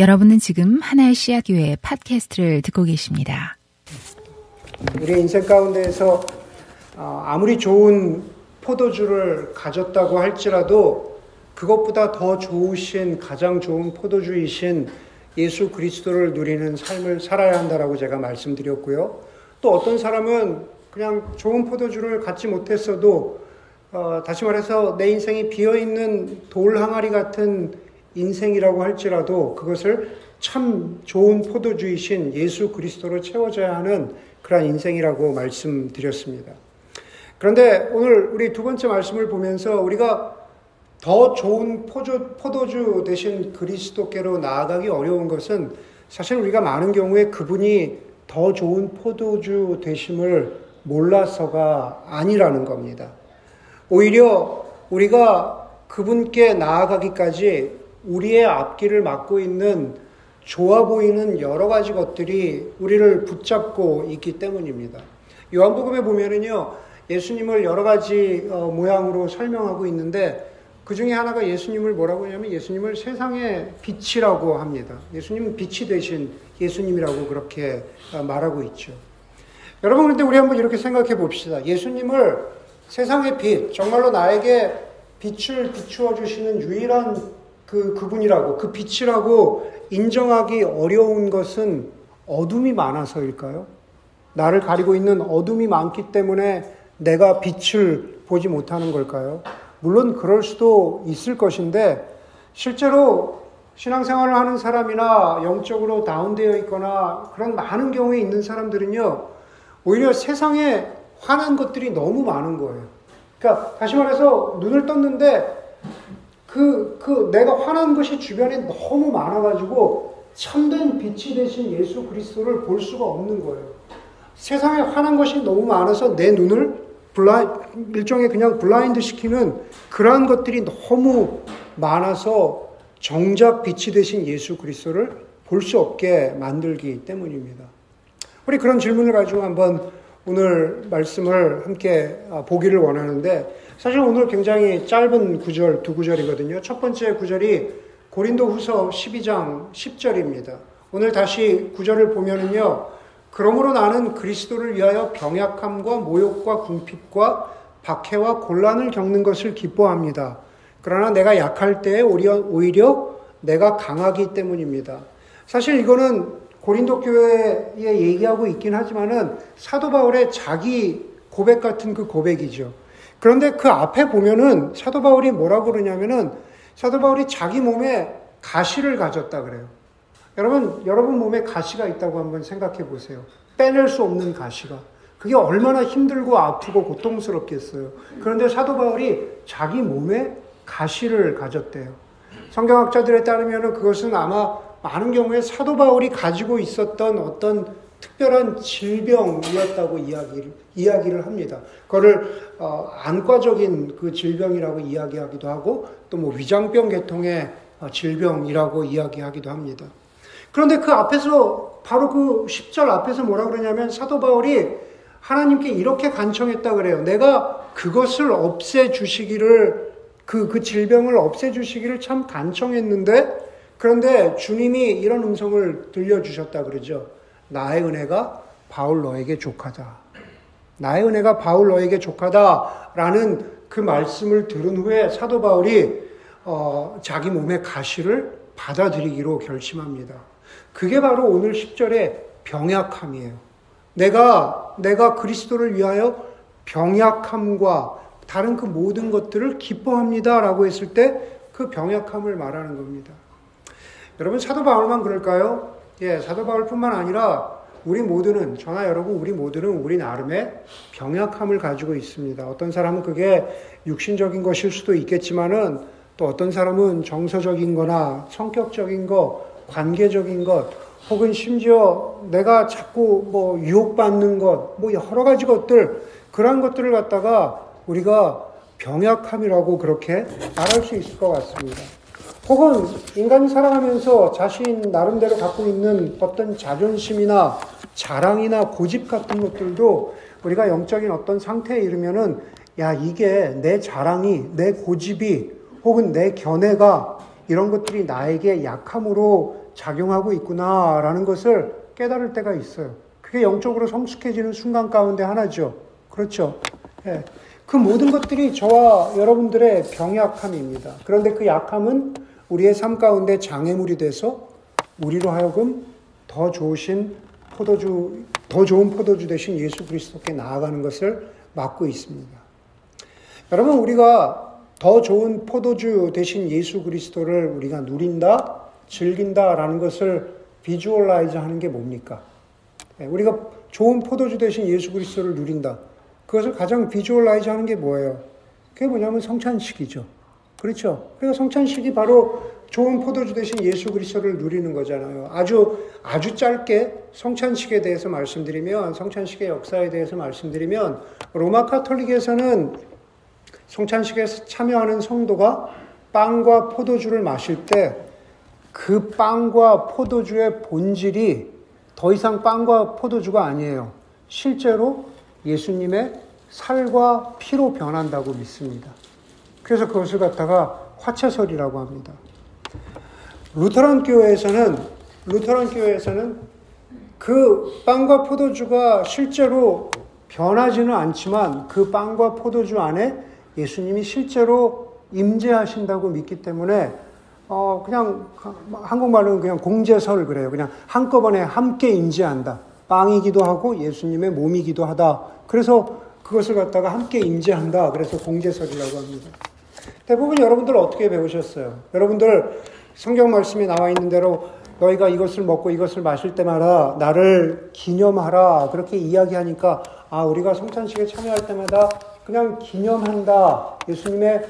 여러분은 지금 하나의 씨앗 교회 팟캐스트를 듣고 계십니다. 우리 인생 가운데에서 어, 아무리 좋은 포도주를 가졌다고 할지라도 그것보다 더 좋으신 가장 좋은 포도주이신 예수 그리스도를 누리는 삶을 살아야 한다라고 제가 말씀드렸고요. 또 어떤 사람은 그냥 좋은 포도주를 갖지 못했어도 어, 다시 말해서 내 인생이 비어 있는 돌 항아리 같은 인생이라고 할지라도 그것을 참 좋은 포도주이신 예수 그리스도로 채워져야 하는 그러한 인생이라고 말씀드렸습니다. 그런데 오늘 우리 두 번째 말씀을 보면서 우리가 더 좋은 포주, 포도주 대신 그리스도께로 나아가기 어려운 것은 사실 우리가 많은 경우에 그분이 더 좋은 포도주 되심을 몰라서가 아니라는 겁니다. 오히려 우리가 그분께 나아가기까지 우리의 앞길을 막고 있는 좋아 보이는 여러 가지 것들이 우리를 붙잡고 있기 때문입니다. 요한복음에 보면은요, 예수님을 여러 가지 어, 모양으로 설명하고 있는데 그 중에 하나가 예수님을 뭐라고 하냐면 예수님을 세상의 빛이라고 합니다. 예수님은 빛이 되신 예수님이라고 그렇게 어, 말하고 있죠. 여러분, 그런데 우리 한번 이렇게 생각해 봅시다. 예수님을 세상의 빛, 정말로 나에게 빛을 비추어 주시는 유일한 그, 그분이라고, 그 빛이라고 인정하기 어려운 것은 어둠이 많아서일까요? 나를 가리고 있는 어둠이 많기 때문에 내가 빛을 보지 못하는 걸까요? 물론 그럴 수도 있을 것인데, 실제로 신앙생활을 하는 사람이나 영적으로 다운되어 있거나 그런 많은 경우에 있는 사람들은요, 오히려 세상에 화난 것들이 너무 많은 거예요. 그러니까 다시 말해서 눈을 떴는데 그, 그 내가 화난 것이 주변에 너무 많아가지고 참된 빛이 되신 예수 그리스도를 볼 수가 없는 거예요. 세상에 화난 것이 너무 많아서 내 눈을 블라이, 일종의 그냥 블라인드 시키는 그러한 것들이 너무 많아서 정작 빛이 되신 예수 그리스도를 볼 수 없게 만들기 때문입니다. 우리 그런 질문을 가지고 한번 오늘 말씀을 함께 아, 보기를 원하는데 사실 오늘 굉장히 짧은 구절 두 구절이거든요. 첫 번째 구절이 고린도 후서 12장 10절입니다. 오늘 다시 구절을 보면은요. 그러므로 나는 그리스도를 위하여 병약함과 모욕과 궁핍과 박해와 곤란을 겪는 것을 기뻐합니다. 그러나 내가 약할 때에 오히려, 오히려 내가 강하기 때문입니다. 사실 이거는 고린도 교회에 얘기하고 있긴 하지만은 사도 바울의 자기 고백 같은 그 고백이죠. 그런데 그 앞에 보면은 사도 바울이 뭐라고 그러냐면은 사도 바울이 자기 몸에 가시를 가졌다 그래요. 여러분, 여러분 몸에 가시가 있다고 한번 생각해 보세요. 빼낼 수 없는 가시가. 그게 얼마나 힘들고 아프고 고통스럽겠어요. 그런데 사도 바울이 자기 몸에 가시를 가졌대요. 성경학자들에 따르면 그것은 아마 많은 경우에 사도 바울이 가지고 있었던 어떤 특별한 질병이었다고 이야기를, 이야기를 합니다. 그거를, 어, 안과적인 그 질병이라고 이야기하기도 하고, 또 뭐 위장병 계통의 어, 질병이라고 이야기하기도 합니다. 그런데 그 앞에서, 바로 그 10절 앞에서 뭐라 그러냐면, 사도 바울이 하나님께 이렇게 간청했다 그래요. 내가 그것을 없애 주시기를, 그, 그 질병을 없애 주시기를 참 간청했는데, 그런데 주님이 이런 음성을 들려주셨다 그러죠. 나의 은혜가 바울 너에게 족하다. 나의 은혜가 바울 너에게 족하다라는 그 말씀을 들은 후에 사도 바울이 어, 자기 몸의 가시를 받아들이기로 결심합니다. 그게 바로 오늘 10절의 병약함이에요. 내가 내가 그리스도를 위하여 병약함과 다른 그 모든 것들을 기뻐합니다라고 했을 때 그 병약함을 말하는 겁니다. 여러분 사도 바울만 그럴까요? 예, 사도 바울뿐만 아니라 우리 모두는 저나 여러분 우리 모두는 우리 나름의 병약함을 가지고 있습니다. 어떤 사람은 그게 육신적인 것일 수도 있겠지만은 또 어떤 사람은 정서적인 거나 성격적인 것, 관계적인 것, 혹은 심지어 내가 자꾸 뭐 유혹받는 것, 뭐 여러 가지 것들, 그러한 것들을 갖다가 우리가 병약함이라고 그렇게 말할 수 있을 것 같습니다. 혹은 인간이 살아가면서 자신 나름대로 갖고 있는 어떤 자존심이나 자랑이나 고집 같은 것들도 우리가 영적인 어떤 상태에 이르면은 야, 이게 내 자랑이, 내 고집이 혹은 내 견해가 이런 것들이 나에게 약함으로 작용하고 있구나라는 것을 깨달을 때가 있어요. 그게 영적으로 성숙해지는 순간 가운데 하나죠. 그렇죠. 예. 그 모든 것들이 저와 여러분들의 병약함입니다. 그런데 그 약함은 우리의 삶 가운데 장애물이 돼서 우리로 하여금 더 좋으신 포도주, 더 좋은 포도주 되신 예수 그리스도께 나아가는 것을 막고 있습니다. 여러분, 우리가 더 좋은 포도주 되신 예수 그리스도를 우리가 누린다, 즐긴다라는 것을 visualize 하는 게 뭡니까? 예, 우리가 좋은 포도주 되신 예수 그리스도를 누린다. 그것을 가장 visualize 하는 게 뭐예요? 그게 뭐냐면 성찬식이죠. 그렇죠? 그래서 성찬식이 바로 좋은 포도주 되신 예수 그리스도를 누리는 거잖아요. 아주 아주 짧게 성찬식에 대해서 말씀드리면 성찬식의 역사에 대해서 말씀드리면 로마 카톨릭에서는 성찬식에 참여하는 성도가 빵과 포도주를 마실 때 그 빵과 포도주의 본질이 더 이상 빵과 포도주가 아니에요. 실제로 예수님의 살과 피로 변한다고 믿습니다. 그래서 그것을 갖다가 화채설이라고 합니다. 루터란 교회에서는 루터란 교회에서는 그 빵과 포도주가 실제로 변하지는 않지만 그 빵과 포도주 안에 예수님이 실제로 임재하신다고 믿기 때문에 어 그냥 한국말로는 그냥 공제설 그래요. 그냥 한꺼번에 함께 임재한다. 빵이기도 하고 예수님의 몸이기도 하다. 그래서 그것을 갖다가 함께 임재한다. 그래서 공제설이라고 합니다. 대부분 여러분들 어떻게 배우셨어요? 여러분들 성경 말씀에 나와 있는 대로 너희가 이것을 먹고 이것을 마실 때마다 나를 기념하라. 그렇게 이야기하니까 아, 우리가 성찬식에 참여할 때마다 그냥 기념한다. 예수님의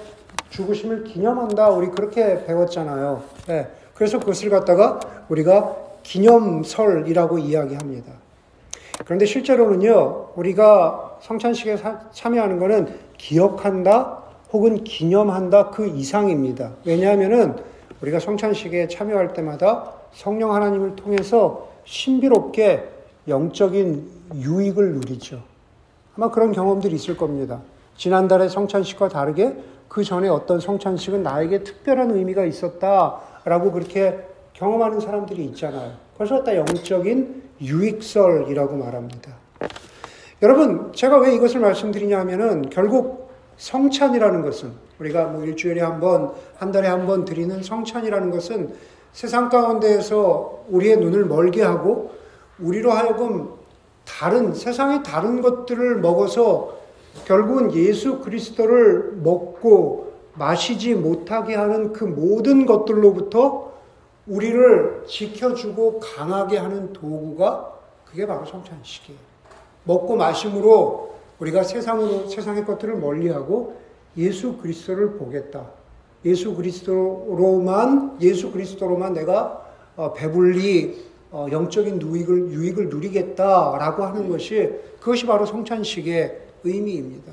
죽으심을 기념한다. 우리 그렇게 배웠잖아요. 네. 그래서 그것을 갖다가 우리가 기념설이라고 이야기합니다. 그런데 실제로는요, 우리가 성찬식에 참여하는 것은 기억한다 혹은 기념한다 그 이상입니다. 왜냐하면은 우리가 성찬식에 참여할 때마다 성령 하나님을 통해서 신비롭게 영적인 유익을 누리죠. 아마 그런 경험들이 있을 겁니다. 지난달의 성찬식과 다르게 그 전에 어떤 성찬식은 나에게 특별한 의미가 있었다라고 그렇게 경험하는 사람들이 있잖아요. 그래서 갖다 영적인 유익설이라고 말합니다. 여러분, 제가 왜 이것을 말씀드리냐 하면은 결국 성찬이라는 것은 우리가 뭐 일주일에 한 번, 한 달에 한 번 드리는 성찬이라는 것은 세상 가운데에서 우리의 눈을 멀게 하고 우리로 하여금 다른 세상의 다른 것들을 먹어서 결국은 예수 그리스도를 먹고 마시지 못하게 하는 그 모든 것들로부터 우리를 지켜주고 강하게 하는 도구가 그게 바로 성찬식이에요. 먹고 마심으로 우리가 세상으로 세상의 것들을 멀리하고 예수 그리스도를 보겠다. 예수 그리스도로만 예수 그리스도로만 내가 어, 배불리 어, 영적인 유익을 유익을 누리겠다라고 하는 것이 그것이 바로 성찬식의 의미입니다.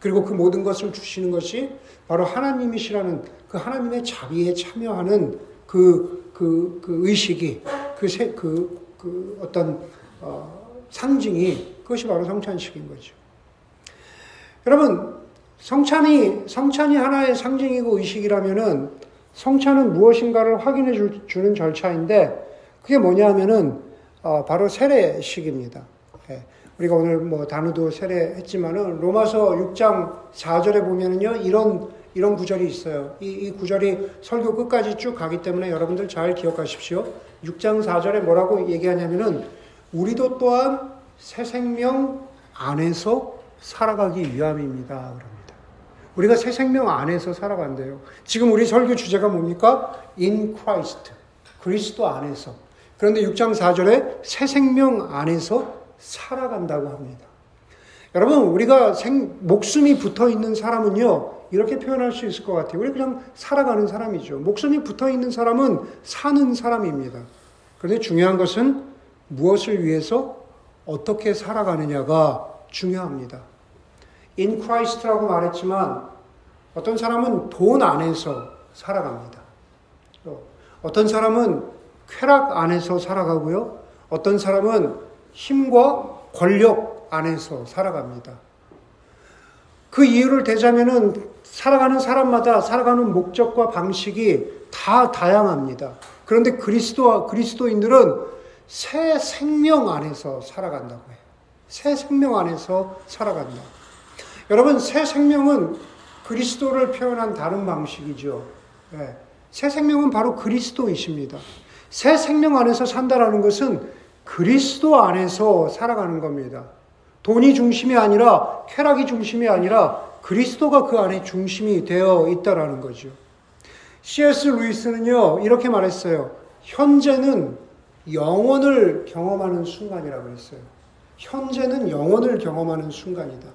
그리고 그 모든 것을 주시는 것이 바로 하나님이시라는 그 하나님의 자비에 참여하는 그, 그, 그 의식이, 그, 세, 그, 그 어떤, 어, 상징이 그것이 바로 성찬식인 거죠. 여러분, 성찬이, 성찬이 하나의 상징이고 의식이라면은 성찬은 무엇인가를 확인해 주, 는 절차인데 그게 뭐냐 하면은 어, 바로 세례식입니다. 예. 우리가 오늘 뭐 단어도 세례했지만은 로마서 6장 4절에 보면은요 이런 이런 구절이 있어요. 이, 이 구절이 설교 끝까지 쭉 가기 때문에 여러분들 잘 기억하십시오. 6장 4절에 뭐라고 얘기하냐면은 우리도 또한 새 생명 안에서 살아가기 위함입니다. 그럽니다. 우리가 새 생명 안에서 살아간대요. 지금 우리 설교 주제가 뭡니까? In Christ. 그리스도 안에서. 그런데 6장 4절에 새 생명 안에서 살아간다고 합니다. 여러분, 우리가 생, 목숨이 붙어 있는 사람은요, 이렇게 표현할 수 있을 것 같아요. 우리 그냥 살아가는 사람이죠. 목숨이 붙어 있는 사람은 사는 사람입니다. 그런데 중요한 것은 무엇을 위해서 어떻게 살아가느냐가 중요합니다. In Christ라고 말했지만 어떤 사람은 돈 안에서 살아갑니다. 어떤 사람은 쾌락 안에서 살아가고요. 어떤 사람은 힘과 권력 안에서 살아갑니다. 그 이유를 대자면은 살아가는 사람마다 살아가는 목적과 방식이 다 다양합니다. 그런데 그리스도 그리스도인들은 새 생명 안에서 살아간다고 해요. 새 생명 안에서 살아간다. 여러분, 새 생명은 그리스도를 표현한 다른 방식이죠. 네. 새 생명은 바로 그리스도이십니다. 새 생명 안에서 산다라는 것은 그리스도 안에서 살아가는 겁니다. 돈이 중심이 아니라 쾌락이 중심이 아니라 그리스도가 그 안에 중심이 되어 있다라는 거죠. C.S. 루이스는요, 이렇게 말했어요. 현재는 영원을 경험하는 순간이라고 했어요. 현재는 영원을 경험하는 순간이다.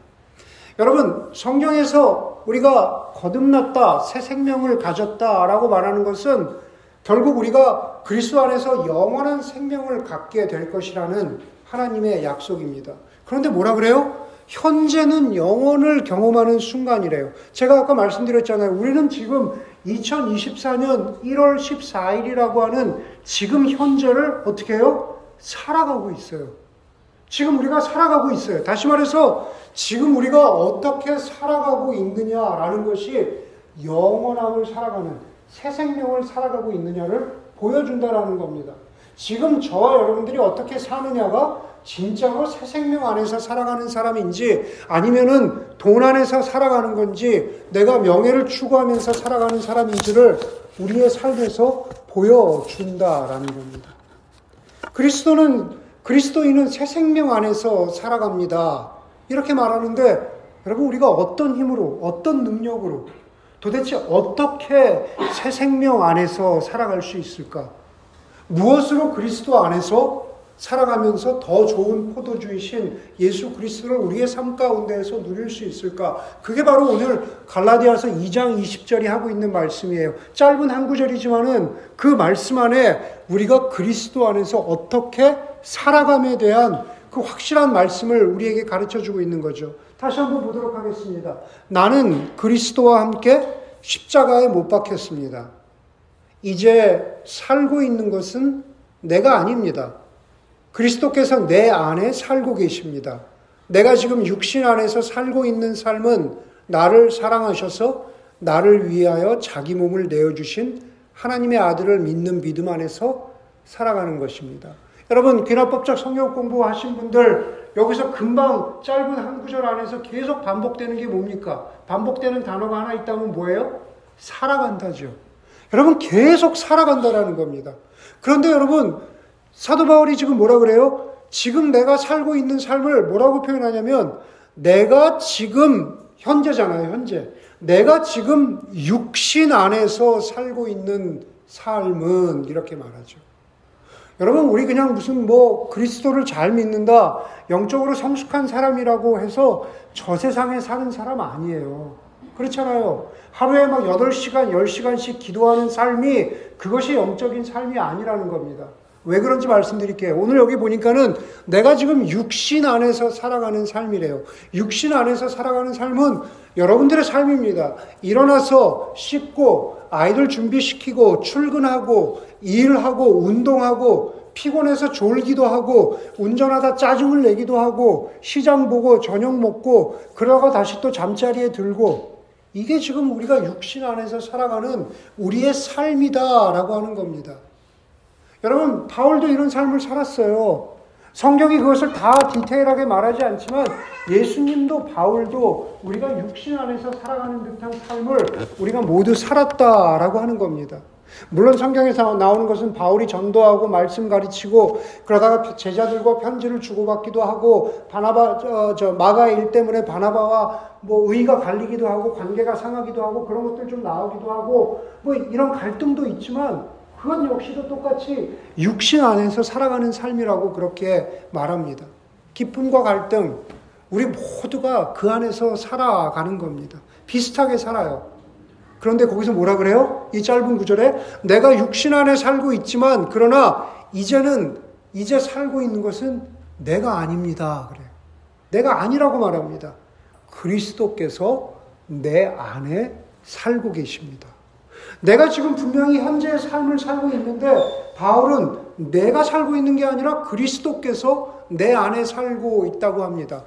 여러분, 성경에서 우리가 거듭났다, 새 생명을 가졌다라고 말하는 것은 결국 우리가 그리스도 안에서 영원한 생명을 갖게 될 것이라는 하나님의 약속입니다. 그런데 뭐라 그래요? 현재는 영원을 경험하는 순간이래요. 제가 아까 말씀드렸잖아요. 우리는 지금 2024년 1월 14일이라고 하는 지금 현재를 어떻게 해요? 살아가고 있어요. 지금 우리가 살아가고 있어요. 다시 말해서 지금 우리가 어떻게 살아가고 있느냐라는 것이 영원함을 살아가는 새 생명을 살아가고 있느냐를 보여준다라는 겁니다. 지금 저와 여러분들이 어떻게 사느냐가 진짜로 새 생명 안에서 살아가는 사람인지 아니면은 돈 안에서 살아가는 건지 내가 명예를 추구하면서 살아가는 사람인지를 우리의 삶에서 보여준다라는 겁니다. 그리스도는 그리스도인은 새 생명 안에서 살아갑니다. 이렇게 말하는데 여러분 우리가 어떤 힘으로 어떤 능력으로 도대체 어떻게 새 생명 안에서 살아갈 수 있을까? 무엇으로 그리스도 안에서 살아가면서 더 좋은 포도주이신 예수 그리스도를 우리의 삶 가운데에서 누릴 수 있을까? 그게 바로 오늘 갈라디아서 2장 20절이 하고 있는 말씀이에요. 짧은 한 구절이지만은 그 말씀 안에 우리가 그리스도 안에서 어떻게 살아감에 대한 그 확실한 말씀을 우리에게 가르쳐 주고 있는 거죠. 다시 한번 보도록 하겠습니다. 나는 그리스도와 함께 십자가에 못 박혔습니다. 이제 살고 있는 것은 내가 아닙니다. 그리스도께서 내 안에 살고 계십니다. 내가 지금 육신 안에서 살고 있는 삶은 나를 사랑하셔서 나를 위하여 자기 몸을 내어주신 하나님의 아들을 믿는 믿음 안에서 살아가는 것입니다. 여러분, 귀납법적 성경 공부하신 분들, 여기서 금방 짧은 한 구절 안에서 계속 반복되는 게 뭡니까? 반복되는 단어가 하나 있다면 뭐예요? 살아간다죠. 여러분, 계속 살아간다라는 겁니다. 그런데 여러분, 사도 바울이 지금 뭐라 그래요? 지금 내가 살고 있는 삶을 뭐라고 표현하냐면 내가 지금 현재잖아요, 현재. 내가 지금 육신 안에서 살고 있는 삶은 이렇게 말하죠. 여러분, 우리 그냥 무슨 뭐 그리스도를 잘 믿는다, 영적으로 성숙한 사람이라고 해서 저 세상에 사는 사람 아니에요. 그렇잖아요. 하루에 막 8시간, 10시간씩 기도하는 삶이 그것이 영적인 삶이 아니라는 겁니다. 왜 그런지 말씀드릴게요. 오늘 여기 보니까는 내가 지금 육신 안에서 살아가는 삶이래요. 육신 안에서 살아가는 삶은 여러분들의 삶입니다. 일어나서 씻고 아이들 준비시키고 출근하고 일하고 운동하고 피곤해서 졸기도 하고 운전하다 짜증을 내기도 하고 시장 보고 저녁 먹고 그러다가 다시 또 잠자리에 들고 이게 지금 우리가 육신 안에서 살아가는 우리의 삶이다라고 하는 겁니다. 여러분, 바울도 이런 삶을 살았어요. 성경이 그것을 다 디테일하게 말하지 않지만 예수님도 바울도 우리가 육신 안에서 살아가는 듯한 삶을 우리가 모두 살았다라고 하는 겁니다. 물론 성경에서 나오는 것은 바울이 전도하고 말씀 가르치고 그러다가 제자들과 편지를 주고받기도 하고 바나바 저, 저 마가의 일 때문에 바나바와 뭐 의가 갈리기도 하고 관계가 상하기도 하고 그런 것들 좀 나오기도 하고 뭐 이런 갈등도 있지만 그건 역시도 똑같이 육신 안에서 살아가는 삶이라고 그렇게 말합니다. 기쁨과 갈등, 우리 모두가 그 안에서 살아가는 겁니다. 비슷하게 살아요. 그런데 거기서 뭐라 그래요? 이 짧은 구절에 내가 육신 안에 살고 있지만 그러나 이제는 이제 살고 있는 것은 내가 아닙니다. 그래요. 내가 아니라고 말합니다. 그리스도께서 내 안에 살고 계십니다. 내가 지금 분명히 현재의 삶을 살고 있는데 바울은 내가 살고 있는 게 아니라 그리스도께서 내 안에 살고 있다고 합니다.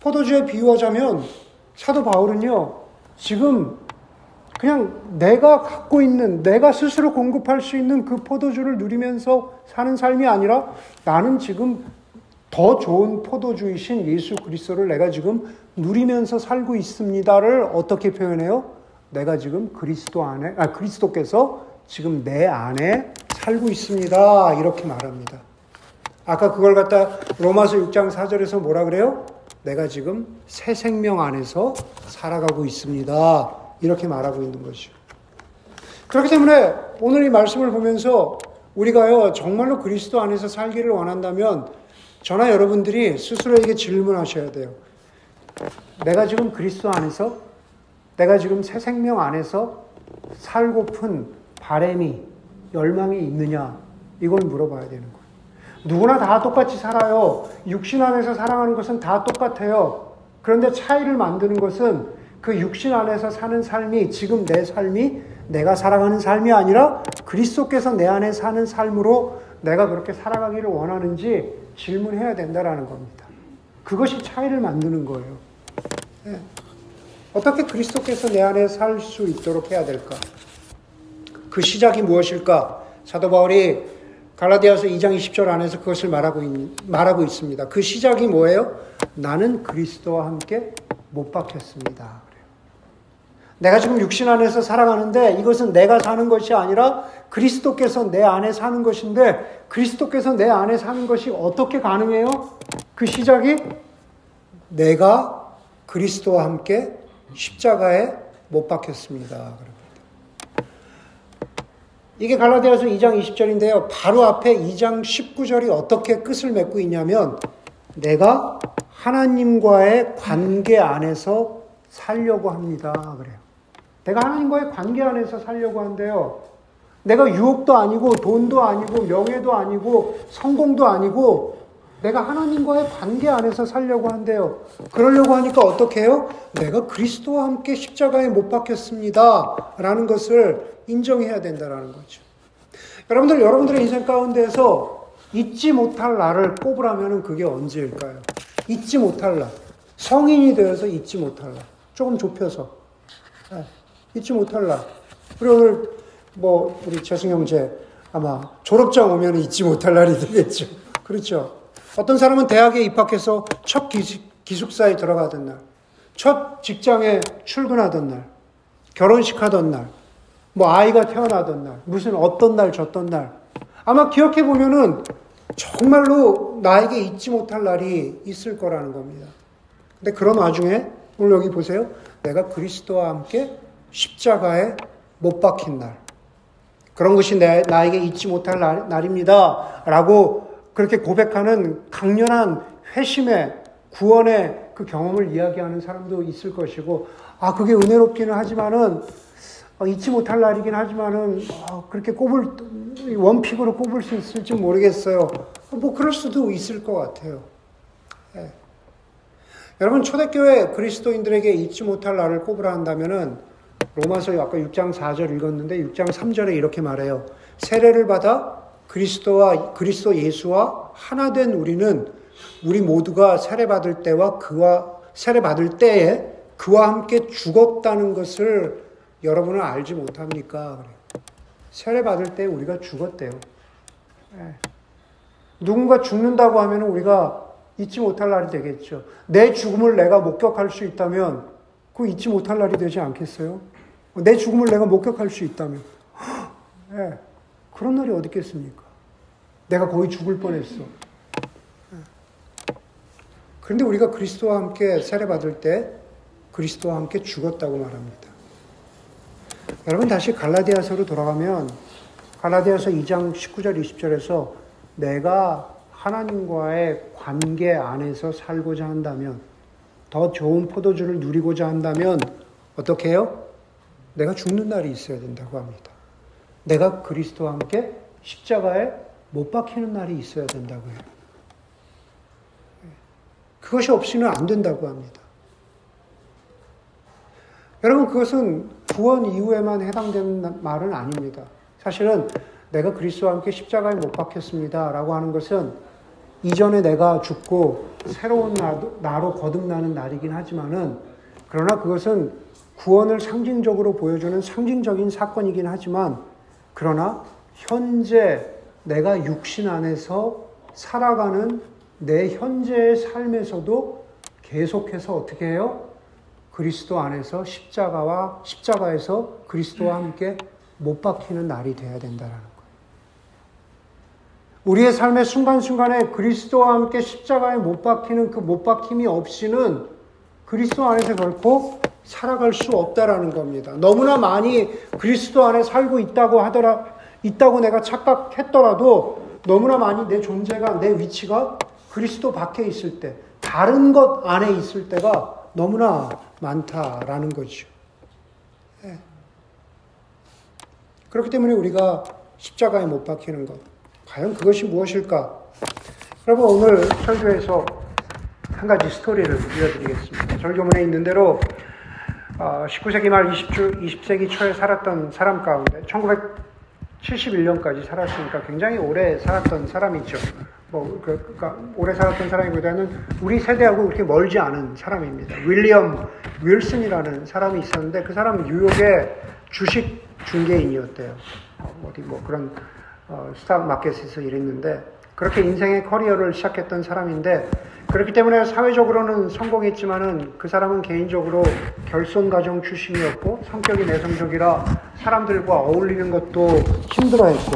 포도주에 비유하자면 사도 바울은요, 지금 그냥 내가 갖고 있는, 내가 스스로 공급할 수 있는 그 포도주를 누리면서 사는 삶이 아니라 나는 지금 더 좋은 포도주이신 예수 그리스도를 내가 지금 누리면서 살고 있습니다를 어떻게 표현해요? 내가 지금 그리스도 안에, 아, 그리스도께서 지금 내 안에 살고 있습니다. 이렇게 말합니다. 아까 그걸 갖다 로마서 6장 4절에서 뭐라 그래요? 내가 지금 새 생명 안에서 살아가고 있습니다. 이렇게 말하고 있는 거죠. 그렇기 때문에 오늘 이 말씀을 보면서 우리가요, 정말로 그리스도 안에서 살기를 원한다면 저나 여러분들이 스스로에게 질문하셔야 돼요. 내가 지금 그리스도 안에서, 내가 지금 새 생명 안에서 살고픈 바램이, 열망이 있느냐? 이걸 물어봐야 되는 거예요. 누구나 다 똑같이 살아요. 육신 안에서 살아가는 것은 다 똑같아요. 그런데 차이를 만드는 것은 그 육신 안에서 사는 삶이 지금 내 삶이 내가 살아가는 삶이 아니라 그리스도께서 내 안에 사는 삶으로 내가 그렇게 살아가기를 원하는지 질문해야 된다라는 겁니다. 그것이 차이를 만드는 거예요. 네. 어떻게 그리스도께서 내 안에 살 수 있도록 해야 될까? 그 시작이 무엇일까? 사도 바울이 갈라디아서 2장 20절 안에서 그것을 말하고, 있, 말하고 있습니다. 그 시작이 뭐예요? 나는 그리스도와 함께 못 박혔습니다. 내가 지금 육신 안에서 살아가는데 이것은 내가 사는 것이 아니라 그리스도께서 내 안에 사는 것인데 그리스도께서 내 안에 사는 것이 어떻게 가능해요? 그 시작이 내가 그리스도와 함께 십자가에 못 박혔습니다. 이게 갈라디아서 2장 20절인데요. 바로 앞에 2장 19절이 어떻게 끝을 맺고 있냐면 내가 하나님과의 관계 안에서 살려고 합니다. 그래요. 내가 하나님과의 관계 안에서 살려고 한대요. 내가 유혹도 아니고 돈도 아니고 명예도 아니고 성공도 아니고 내가 하나님과의 관계 안에서 살려고 한대요. 그러려고 하니까 어떻게 해요? 내가 그리스도와 함께 십자가에 못 박혔습니다. 라는 것을 인정해야 된다는 거죠. 여러분들, 여러분들의 인생 가운데서 잊지 못할 날을 꼽으라면 그게 언제일까요? 잊지 못할 날. 성인이 되어서 잊지 못할 날. 조금 좁혀서. 네. 잊지 못할 날. 우리 오늘 뭐 우리 재승 형제 아마 졸업장 오면 잊지 못할 날이 되겠죠. 그렇죠. 어떤 사람은 대학에 입학해서 첫 기숙사에 들어가던 날, 첫 직장에 출근하던 날, 결혼식 하던 날, 뭐 아이가 태어나던 날, 무슨 어떤 날, 저떤 날. 아마 기억해 보면은 정말로 나에게 잊지 못할 날이 있을 거라는 겁니다. 근데 그런 와중에 오늘 여기 보세요. 내가 그리스도와 함께 십자가에 못 박힌 날. 그런 것이 내, 나에게 잊지 못할 날, 날입니다. 라고 그렇게 고백하는 강렬한 회심의 구원의 그 경험을 이야기하는 사람도 있을 것이고, 아, 그게 은혜롭기는 하지만은, 어, 잊지 못할 날이긴 하지만은, 어, 그렇게 꼽을, 원픽으로 꼽을 수 있을지 모르겠어요. 뭐, 그럴 수도 있을 것 같아요. 네. 여러분, 초대교회 그리스도인들에게 잊지 못할 날을 꼽으라 한다면은, 로마서 아까 6장 4절 읽었는데 6장 3절에 이렇게 말해요. 세례를 받아 그리스도와 그리스도 예수와 하나 된 우리는 우리 모두가 세례 받을 때와 그와 세례 받을 때에 그와 함께 죽었다는 것을 여러분은 알지 못합니까? 세례 받을 때 우리가 죽었대요. 네. 누군가 죽는다고 하면 우리가 잊지 못할 날이 되겠죠. 내 죽음을 내가 목격할 수 있다면 그 잊지 못할 날이 되지 않겠어요? 내 죽음을 내가 목격할 수 있다면. 네. 그런 날이 어디 있겠습니까? 내가 거의 죽을 뻔했어. 네. 그런데 우리가 그리스도와 함께 세례받을 때 그리스도와 함께 죽었다고 말합니다. 여러분 다시 갈라디아서로 돌아가면 갈라디아서 2장 19절 20절에서 내가 하나님과의 관계 안에서 살고자 한다면 더 좋은 포도주를 누리고자 한다면 어떻게 해요? 내가 죽는 날이 있어야 된다고 합니다. 내가 그리스도와 함께 십자가에 못 박히는 날이 있어야 된다고 해요. 그것이 없이는 안 된다고 합니다. 여러분, 그것은 구원 이후에만 해당되는 말은 아닙니다. 사실은 내가 그리스도와 함께 십자가에 못 박혔습니다. 라고 하는 것은 이전에 내가 죽고 새로운 나로 거듭나는 날이긴 하지만은 그러나 그것은 구원을 상징적으로 보여주는 상징적인 사건이긴 하지만 그러나 현재 내가 육신 안에서 살아가는 내 현재의 삶에서도 계속해서 어떻게 해요? 그리스도 안에서 십자가와 십자가에서 그리스도와 함께 못 박히는 날이 돼야 된다라는 거예요. 우리의 삶의 순간순간에 그리스도와 함께 십자가에 못 박히는 그 못 박힘이 없이는 그리스도 안에서 결코 살아갈 수 없다라는 겁니다. 너무나 많이 그리스도 안에 살고 있다고 하더라, 있다고 내가 착각했더라도 너무나 많이 내 존재가, 내 위치가 그리스도 밖에 있을 때, 다른 것 안에 있을 때가 너무나 많다라는 거죠. 네. 그렇기 때문에 우리가 십자가에 못 박히는 것. 과연 그것이 무엇일까? 여러분, 오늘 설교에서 한 가지 스토리를 들려드리겠습니다. 설교문에 있는 대로 19세기 어, 말 20주, 20세기 초에 살았던 사람 가운데 1971년까지 살았으니까 굉장히 오래 살았던 사람이죠. 뭐, 그, 그러니까 오래 살았던 사람이보다는 우리 세대하고 그렇게 멀지 않은 사람입니다. 윌리엄 윌슨이라는 사람이 있었는데 그 사람은 뉴욕의 주식 중개인이었대요. 어디 뭐 그런 어, 스탁 마켓에서 일했는데 그렇게 인생의 커리어를 시작했던 사람인데 그렇기 때문에 사회적으로는 성공했지만은 그 사람은 개인적으로 결손 가정 출신이었고 성격이 내성적이라 사람들과 어울리는 것도 힘들어했고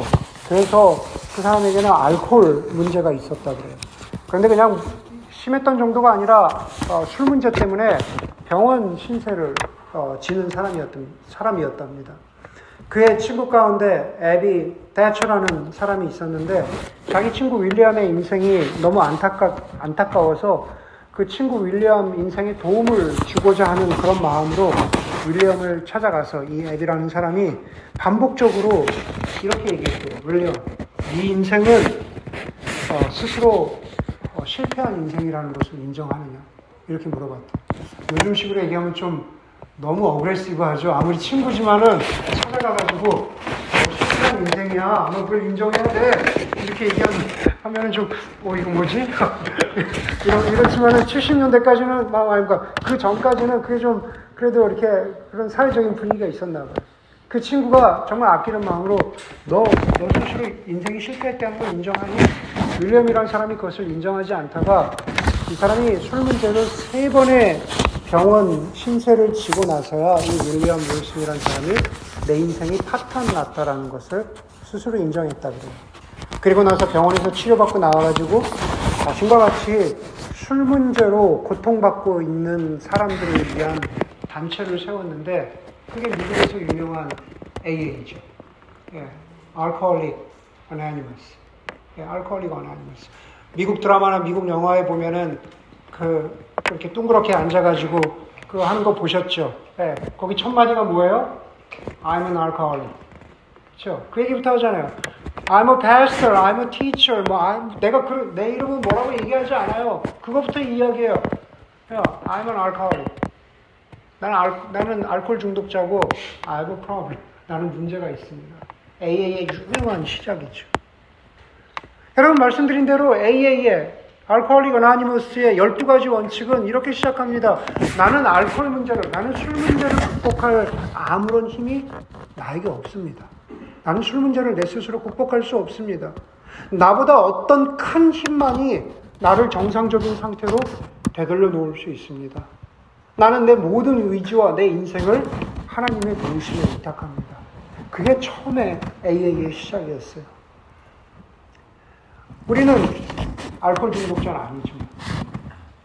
그래서 그 사람에게는 알코올 문제가 있었다 그래요. 그런데 그냥 심했던 정도가 아니라 어, 술 문제 때문에 병원 신세를 어, 지는 사람이었던 사람이었답니다. 그의 친구 가운데 에비 대처라는 사람이 있었는데 자기 친구 윌리엄의 인생이 너무 안타까, 안타까워서 그 친구 윌리엄 인생에 도움을 주고자 하는 그런 마음으로 윌리엄을 찾아가서 이 에비라는 사람이 반복적으로 이렇게 얘기했어요. 윌리엄, 네 인생은 어, 스스로 어, 실패한 인생이라는 것을 인정하느냐? 이렇게 물어봤다. 요즘식으로 얘기하면 좀 너무 어그레시브하죠. 아무리 친구지만은 찾아가가지고 어, 인생이야. 너 그걸 인정해야 돼. 이렇게 얘기하면 하면은 좀, 어, 이거 뭐지? 이런, 이렇지만은 70년대까지는, 막, 그러니까 그 전까지는 그게 좀, 그래도 이렇게 그런 사회적인 분위기가 있었나 봐요. 그 친구가 정말 아끼는 마음으로 너, 너 스스로 인생이 실패했다는 걸 인정하니? 윌리엄이라는 사람이 그것을 인정하지 않다가 이 사람이 술 문제를 세 번의 병원 신세를 지고 나서야 이 윌리엄 윌슨이라는 사람이 내 인생이 파탄 났다라는 것을 스스로 인정했다 그래요. 그리고 나서 병원에서 치료받고 나와가지고 자신과 같이 술 문제로 고통받고 있는 사람들을 위한 단체를 세웠는데 그게 미국에서 유명한 AA죠. 예, Alcoholic Anonymous. 예, Alcoholic Anonymous. 미국 드라마나 미국 영화에 보면은 그 이렇게 둥그렇게 앉아가지고 그 하는 거 보셨죠? 네. 거기 첫 마디가 뭐예요? I'm an alcoholic. 그렇죠? 그 얘기부터 하잖아요. I'm a pastor, I'm a teacher. 뭐 I'm, 내가 그, 내 이름은 뭐라고 얘기하지 않아요. 그거부터 이야기해요. I'm an alcoholic. 나는, 알, 나는 알코올 중독자고 I have a problem. 나는 문제가 있습니다. AA의 유명한 시작이죠. 여러분 말씀드린 대로 AA의 알코올릭 어나니머스의 12가지 원칙은 이렇게 시작합니다. 나는 알코올 문제를, 나는 술 문제를 극복할 아무런 힘이 나에게 없습니다. 나는 술 문제를 내 스스로 극복할 수 없습니다. 나보다 어떤 큰 힘만이 나를 정상적인 상태로 되돌려 놓을 수 있습니다. 나는 내 모든 의지와 내 인생을 하나님의 도우심에 부탁합니다. 그게 처음에 AA의 시작이었어요. 우리는 알코올 중독자는 아니지만,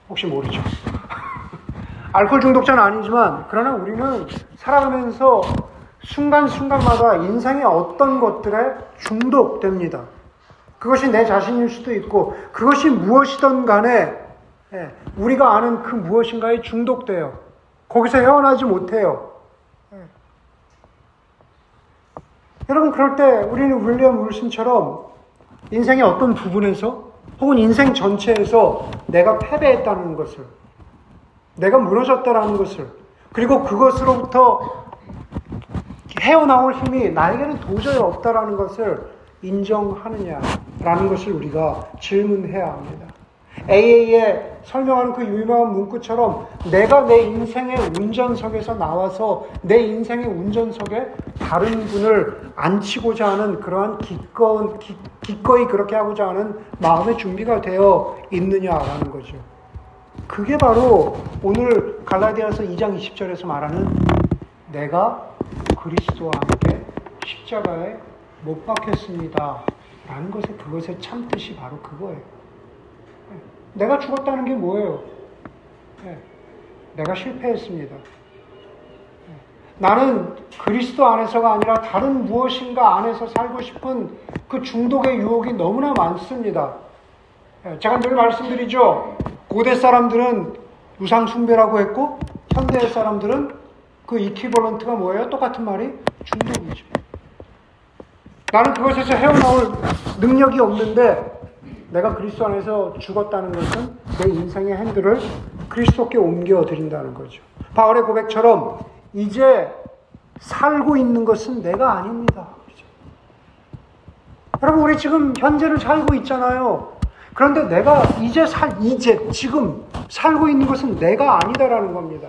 혹시 모르죠. 알코올 중독자는 아니지만, 그러나 우리는 살아가면서 순간순간마다 인생의 어떤 것들에 중독됩니다. 그것이 내 자신일 수도 있고, 그것이 무엇이든 간에, 예, 우리가 아는 그 무엇인가에 중독돼요. 거기서 헤어나지 못해요. 예. 여러분, 그럴 때 우리는 윌리엄 울슨처럼 인생의 어떤 부분에서 혹은 인생 전체에서 내가 패배했다는 것을, 내가 무너졌다라는 것을, 그리고 그것으로부터 헤어나올 힘이 나에게는 도저히 없다라는 것을 인정하느냐라는 것을 우리가 질문해야 합니다. AA에 설명하는 그 유명한 문구처럼 내가 내 인생의 운전석에서 나와서 내 인생의 운전석에 다른 분을 앉히고자 하는 그러한 기꺼운, 기, 기꺼이 그렇게 하고자 하는 마음의 준비가 되어 있느냐라는 거죠. 그게 바로 오늘 갈라디아서 2장 20절에서 말하는 내가 그리스도와 함께 십자가에 못 박혔습니다. 라는 것에 그것의 참뜻이 바로 그거예요. 내가 죽었다는 게 뭐예요? 네. 내가 실패했습니다. 네. 나는 그리스도 안에서가 아니라 다른 무엇인가 안에서 살고 싶은 그 중독의 유혹이 너무나 많습니다. 네. 제가 늘 말씀드리죠. 고대 사람들은 우상숭배라고 했고, 현대 사람들은 그 이퀴벌런트가 뭐예요? 똑같은 말이 중독이죠. 나는 그것에서 헤어나올 능력이 없는데 내가 그리스도 안에서 죽었다는 것은 내 인생의 핸들을 그리스도께 옮겨 드린다는 거죠. 바울의 고백처럼 이제 살고 있는 것은 내가 아닙니다. 그렇죠? 여러분 우리 지금 현재를 살고 있잖아요. 그런데 내가 이제 살 이제 지금 살고 있는 것은 내가 아니다라는 겁니다.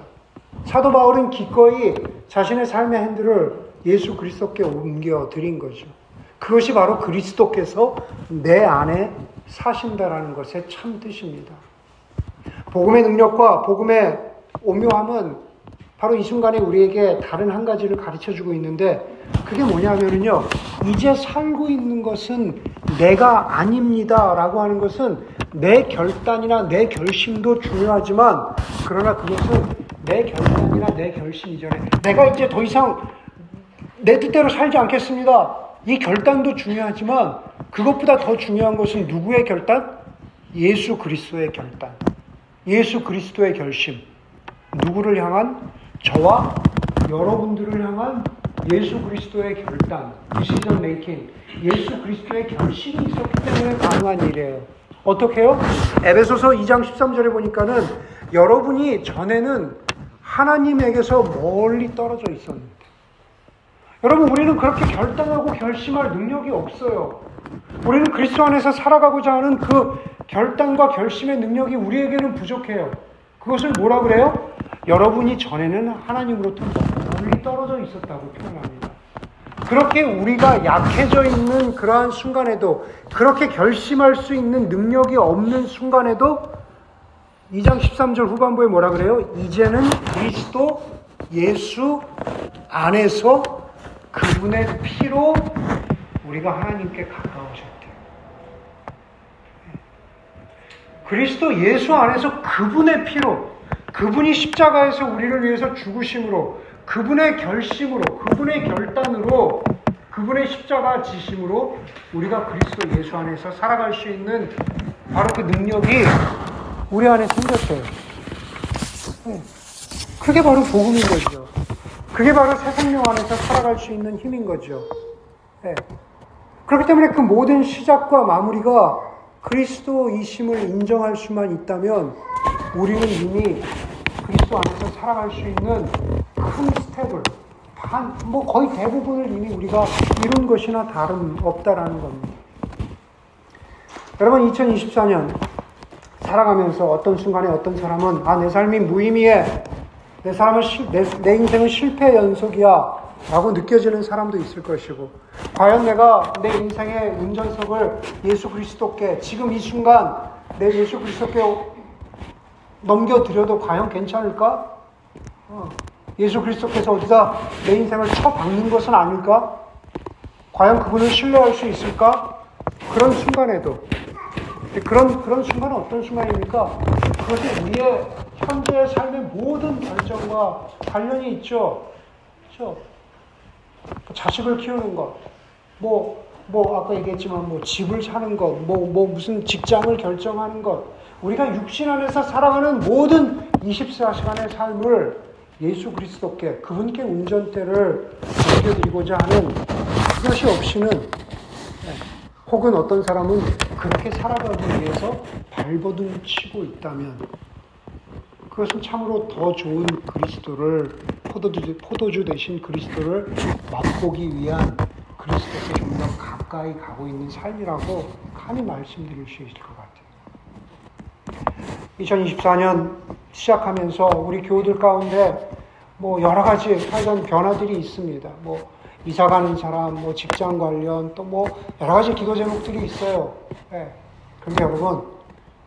사도 바울은 기꺼이 자신의 삶의 핸들을 예수 그리스도께 옮겨 드린 거죠. 그것이 바로 그리스도께서 내 안에 사신다라는 것의 참 뜻입니다. 복음의 능력과 복음의 오묘함은 바로 이 순간에 우리에게 다른 한 가지를 가르쳐 주고 있는데 그게 뭐냐면요. 이제 살고 있는 것은 내가 아닙니다. 라고 하는 것은 내 결단이나 내 결심도 중요하지만 그러나 그것은 내 결단이나 내 결심 이전에 내가 이제 더 이상 내 뜻대로 살지 않겠습니다. 이 결단도 중요하지만 그것보다 더 중요한 것은 누구의 결단? 예수 그리스도의 결단. 예수 그리스도의 결심. 누구를 향한? 저와 여러분들을 향한 예수 그리스도의 결단. decision making. 예수 그리스도의 결심이 있었기 때문에 가능한 일이에요. 어떻게 해요? 에베소서 2장 13절에 보니까는 여러분이 전에는 하나님에게서 멀리 떨어져 있었는데 여러분 우리는 그렇게 결단하고 결심할 능력이 없어요. 우리는 그리스도 안에서 살아가고자 하는 그 결단과 결심의 능력이 우리에게는 부족해요. 그것을 뭐라 그래요? 여러분이 전에는 하나님으로부터 멀리 떨어져 있었다고 표현합니다. 그렇게 우리가 약해져 있는 그러한 순간에도 그렇게 결심할 수 있는 능력이 없는 순간에도 2장 13절 후반부에 뭐라 그래요? 이제는 그리스도 예수 안에서 그분의 피로 우리가 하나님께 가까워졌대요. 그리스도 예수 안에서 그분의 피로, 그분이 십자가에서 우리를 위해서 죽으심으로, 그분의 결심으로, 그분의 결단으로, 그분의 십자가 지심으로 우리가 그리스도 예수 안에서 살아갈 수 있는 바로 그 능력이 우리 안에 생겼어요. 네. 그게 바로 복음인 거죠. 그게 바로 새 생명 안에서 살아갈 수 있는 힘인 거죠. 네. 그렇기 때문에 그 모든 시작과 마무리가 그리스도이심을 인정할 수만 있다면 우리는 이미 그리스도 안에서 살아갈 수 있는 큰 스텝을 한, 뭐 거의 대부분을 이미 우리가 이룬 것이나 다름 없다라는 겁니다. 여러분 2024년 살아가면서 어떤 순간에 어떤 사람은 아 내 삶이 무의미해 내 삶은 내, 내 인생은 실패 연속이야 라고 느껴지는 사람도 있을 것이고, 과연 내가 내 인생의 운전석을 예수 그리스도께 지금 이 순간 내 예수 그리스도께 넘겨드려도 과연 괜찮을까? 어, 예수 그리스도께서 어디다 내 인생을 쳐박는 것은 아닐까? 과연 그분을 신뢰할 수 있을까? 그런 순간에도 그런 그런 순간은 어떤 순간입니까? 그것이 우리의 현재의 삶의 모든 결정과 관련이 있죠. 그렇죠? 자식을 키우는 것, 뭐, 뭐, 아까 얘기했지만, 뭐, 집을 사는 것, 뭐, 뭐, 무슨 직장을 결정하는 것, 우리가 육신 안에서 살아가는 모든 24시간의 삶을 예수 그리스도께, 그분께 운전대를 맡겨드리고자 하는 그것이 없이는, 네, 혹은 어떤 사람은 그렇게 살아가기 위해서 발버둥 치고 있다면, 그것은 참으로 더 좋은 그리스도를 포도주, 포도주 대신 그리스도를 맛보기 위한 그리스도께 좀더 가까이 가고 있는 삶이라고 감히 말씀드릴 수 있을 것 같아요. 2024년 시작하면서 우리 교우들 가운데 뭐 여러 가지 살던 변화들이 있습니다. 뭐 이사 가는 사람, 뭐 직장 관련 또 뭐 여러 가지 기도 제목들이 있어요. 네. 그런데 여러분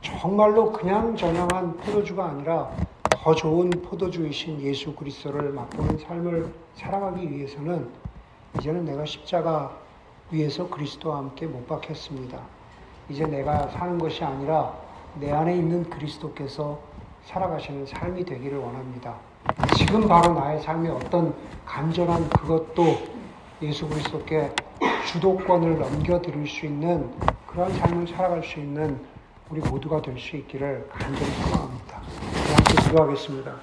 정말로 그냥 전향한 포도주가 아니라 더 좋은 포도주이신 예수 그리스도를 맛보는 삶을 살아가기 위해서는 이제는 내가 십자가 위에서 그리스도와 함께 못 박혔습니다. 이제 내가 사는 것이 아니라 내 안에 있는 그리스도께서 살아가시는 삶이 되기를 원합니다. 지금 바로 나의 삶에 어떤 간절한 그것도 예수 그리스도께 주도권을 넘겨드릴 수 있는 그런 삶을 살아갈 수 있는 우리 모두가 될 수 있기를 간절히 소망합니다. 함께 기도하겠습니다.